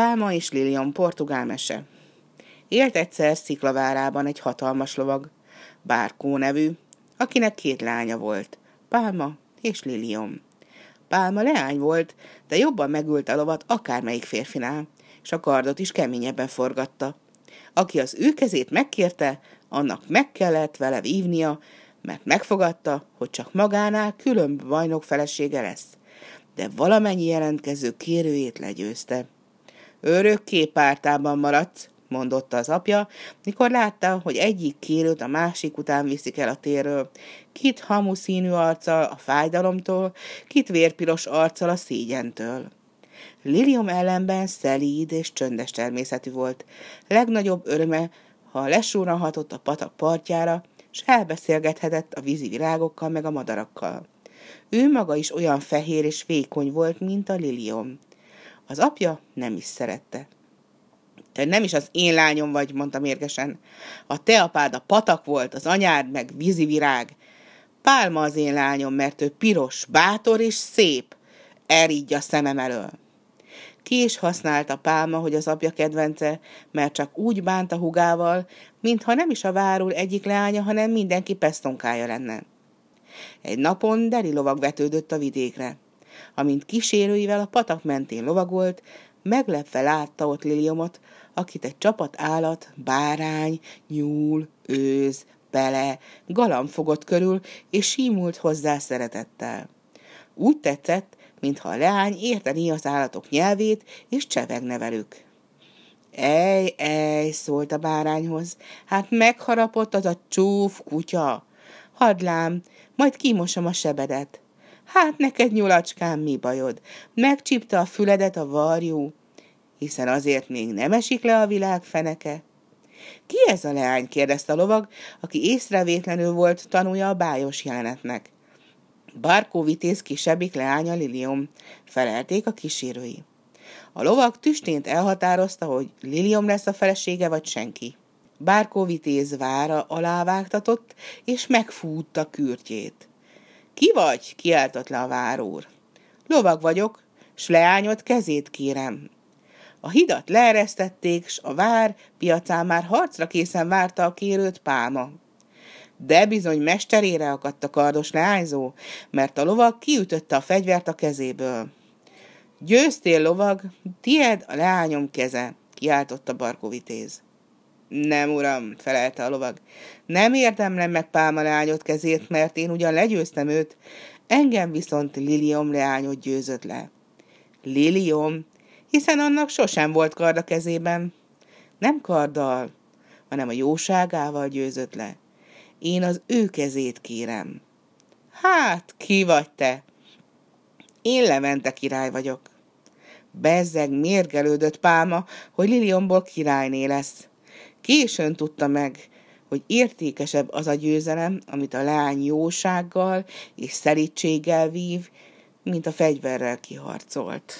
Pálma és Lilian portugál mese. Élt egyszer Sziklavárában egy hatalmas lovag, Bárkó nevű, akinek két lánya volt, Pálma és Lilium. Pálma leány volt, de jobban megült a lovat akármelyik férfinál, és a kardot is keményebben forgatta. Aki az ő kezét megkérte, annak meg kellett vele vívnia, mert megfogadta, hogy csak magánál külön bajnok felesége lesz. De valamennyi jelentkező kérőjét legyőzte. Örökké pártában maradsz, mondotta az apja, mikor látta, hogy egyik kérőt a másik után viszik el a térről. Kit hamu színű arccal a fájdalomtól, kit vérpiros arccal a szégyentől. Lilium ellenben szelíd és csöndes természetű volt. Legnagyobb öröme, ha lesúranhatott a patak partjára, s elbeszélgethetett a vízi virágokkal meg a madarakkal. Ő maga is olyan fehér és vékony volt, mint a Lilium. Az apja nem is szerette. Te nem is az én lányom vagy, mondta mérgesen. A te apád a patak volt, az anyád meg vízivirág. Pálma az én lányom, mert ő piros, bátor és szép. Erígy a szemem elől. Ki is használta Pálma, hogy az apja kedvence, mert csak úgy bánt a hugával, mintha nem is a várul egyik leánya, hanem mindenki pesztonkája lenne. Egy napon Deli lovag vetődött a vidékre. Amint kísérőivel a patak mentén lovagolt, meglepve látta ott Liliomot, akit egy csapat állat, bárány, nyúl, őz, bele, galam fogott körül, és símult hozzá szeretettel. Úgy tetszett, mintha a leány érteni az állatok nyelvét, és csevegne velük. Ej, ej, szólt a bárányhoz, hát megharapott az a csúf kutya. Hadlám, majd kimosom a sebedet. Hát neked, nyulacskám, mi bajod? Megcsípte a füledet a varjú, hiszen azért még nem esik le a világ feneke. Ki ez a leány? kérdezte a lovag, aki észrevétlenül volt tanulja a bájos jelenetnek. Barkó vitéz kisebbik leánya Lilium, felelték a kísérői. A lovag tüstént elhatározta, hogy Lilium lesz a felesége, vagy senki. Bárkó vitéz vára alávágtatott, és megfútta kürtjét. Ki vagy? kiáltott le a várúr. Lovag vagyok, s leányot kezét kérem. A hidat leeresztették, s a vár piacán már harcra készen várta a kérőt Pálma. De bizony mesterére akadt a kardos leányzó, mert a lovag kiütötte a fegyvert a kezéből. Győztél, lovag, tied a leányom keze, kiáltotta Barkovitéz. Nem, uram, felelte a lovag. Nem érdemlem meg Pálma leányot kezét, mert én ugyan legyőztem őt, engem viszont Lilium leányot győzött le. Lilium, hiszen annak sosem volt kard a kezében. Nem karddal, hanem a jóságával győzött le. Én az ő kezét kérem. Hát, ki vagy te? Én Levente király vagyok. Bezzeg mérgelődött Pálma, hogy Liliomból királyné lesz. Későn tudta meg, hogy értékesebb az a győzelem, amit a lány jósággal és szerítséggel vív, mint a fegyverrel kiharcolt.